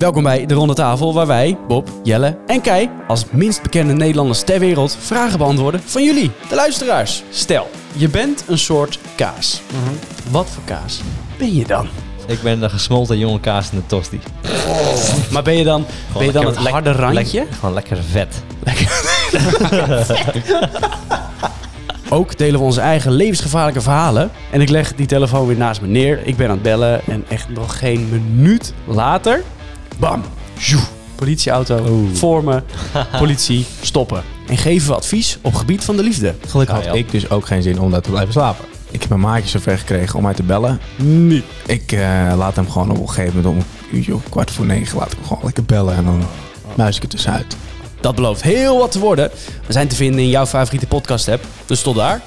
Welkom bij de Ronde Tafel, waar wij, Bob, Jelle en Kai, als minst bekende Nederlanders ter wereld, vragen beantwoorden van jullie, de luisteraars. Stel, je bent een soort kaas. Wat voor kaas ben je dan? Ik ben de gesmolten jonge kaas in de tosti. Maar ben je dan, ben je dan het lekker- harde randje? gewoon lekker vet. Ook delen we onze eigen levensgevaarlijke verhalen. En ik leg die telefoon weer naast me neer. Ik ben aan het bellen en echt nog geen minuut later... Bam! Joe, politieauto, voor me, politie, stoppen. En geven we advies op gebied van de liefde. Gelukkig Ah, had ik dus ook geen zin om daar te blijven slapen. Ik heb mijn maatje zover gekregen om mij te bellen. Niet. Ik eh, laat hem gewoon op een gegeven moment om een uurtje of kwart voor negen laat ik hem gewoon lekker bellen en dan muis ik er tussenuit. Dat belooft heel wat te worden. We zijn te vinden in jouw favoriete podcast app. Dus tot daar.